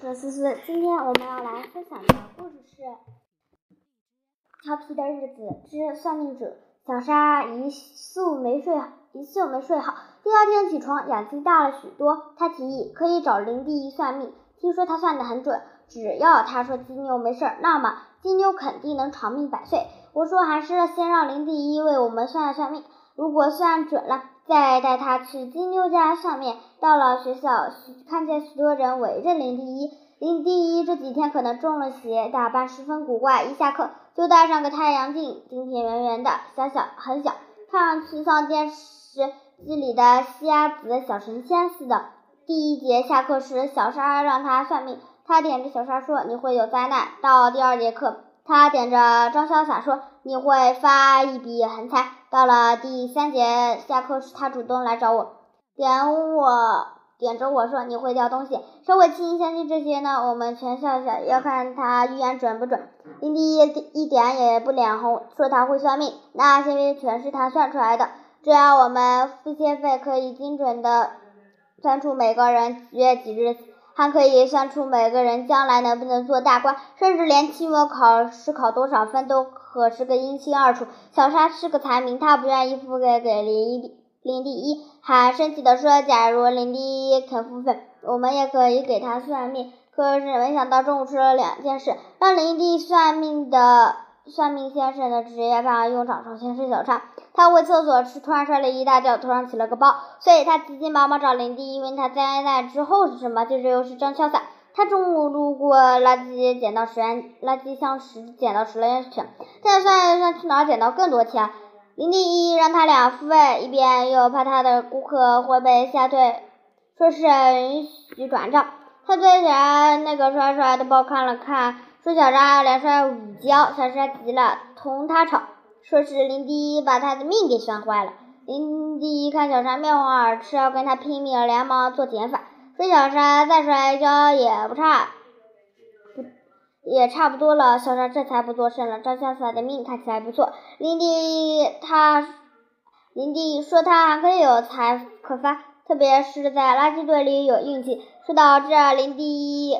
是思思，今天我们要来分享的故事是《调皮的日子之算命者》。小沙一宿没睡，一宿没睡好。第二天起床，眼睛大了许多。他提议可以找林第一算命，听说他算得很准。只要他说金牛没事，那么金牛肯定能长命百岁。我说还是先让林第一为我们算算命，如果算准了。再带他去金妞家算命。到了学校，看见许多人围着林第一。林第一这几天可能中了邪，打扮十分古怪。一下课就戴上个太阳镜，镜片圆圆的，小小很小，看上去像电视机里的瞎子小神仙似的。第一节下课时，小沙让他算命，他点着小沙说：“你会有灾难。”到第二节课。他点着张潇洒说：“你会发一笔横财。”到了第三节下课时，他主动来找我，点我点着我说：“你会掉东西。”谁会轻易相信这些呢？我们全笑笑，要看他预言准不准。林第一一点也不脸红，说他会算命，那些全是他算出来的。只要我们付些费，可以精准的算出每个人几月几日。还可以算出每个人将来能不能做大官，甚至连期末考试考多少分都可是个一清二楚。小沙是个财迷，他不愿意付给给林一林第一，还生气地说：“假如林第一肯付费，我们也可以给他算命。”可是没想到中午出了两件事，让林第一算命的。算命先生的职业上用场。首先是小差，他回厕所时突然摔了一大跤，头上起了个包，所以他急急忙忙找林第一问他灾难之后是什么。接着又是张潇洒，他中午路过垃圾捡到十元垃圾箱时捡到十元钱，现在算一算去哪儿捡到更多钱？林第一让他俩付费，一边又怕他的顾客会被吓退，说是允许转账。他对着那个帅帅的包看了看。说小沙连摔五跤，小沙急了，同他吵，说是林第一把他的命给算坏了。林第一看小沙面红耳赤，要跟他拼命，连忙做减法，说小沙再摔一跤也不差，不也差不多了。小沙这才不作声了。张潇洒的命看起来不错，林第一他林第一说他还可以有财可发，特别是在垃圾堆里有运气。说到这，林第一。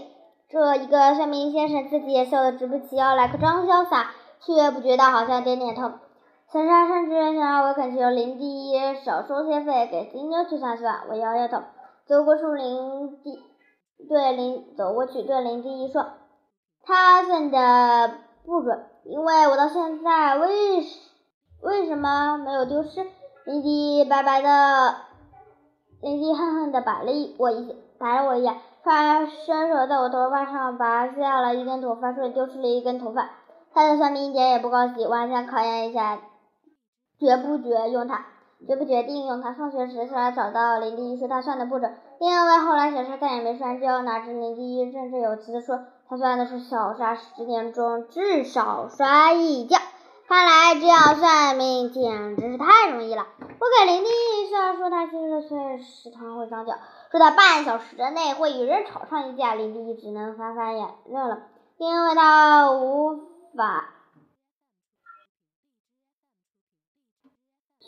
这一个算命先生自己也笑得直不起腰来，可张潇洒却不觉得，好像点点头。小沙甚至想让我恳求林第一少收些费，给金妞去算算。我摇摇头，走过树林地对林走过去对林第一说：“他算的不准，因为我到现在为为什么没有丢失？”林第一白白的，林第一恨恨的白了一我一白了我一眼。他伸手在我头发上拔下了一根头发，说丢失了一根头发。他的算命一点也不高兴，我还想考验一下，绝不绝用它，绝不决定用他。放学时，小沙找到林第一，说他算的不准。因为后来小沙再也没摔跤，哪知林第一振振有词的说，他算的是小沙十年中至少摔一跤。看来这样算命简直是太容易了。我给林第一算，说他七十岁时常会长脚，说他半小时之内会与人吵上一架。林第一只能翻翻眼认了，因为他无法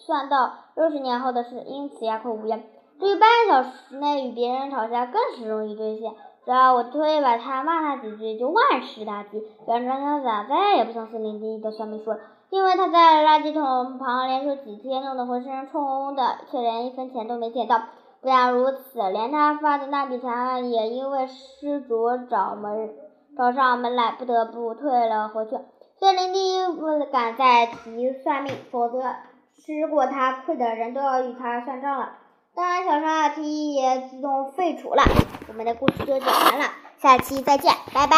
算到六十年后的事，因此哑口无言。至于半小时内与别人吵架，更是容易兑现。只要我推把他骂他几句，就万事大吉。张潇洒再也不相信林第一的算命说，因为他在垃圾桶旁连续几天，弄得浑身冲的，却连一分钱都没捡到。不但如此，连他发的那笔财也因为失主找门找上门来，不得不退了回去。所以林第一不敢再提算命，否则吃过他亏的人都要与他算账了。当然，小沙的提议也自动废除了。我们的故事就讲完了，下期再见，拜拜。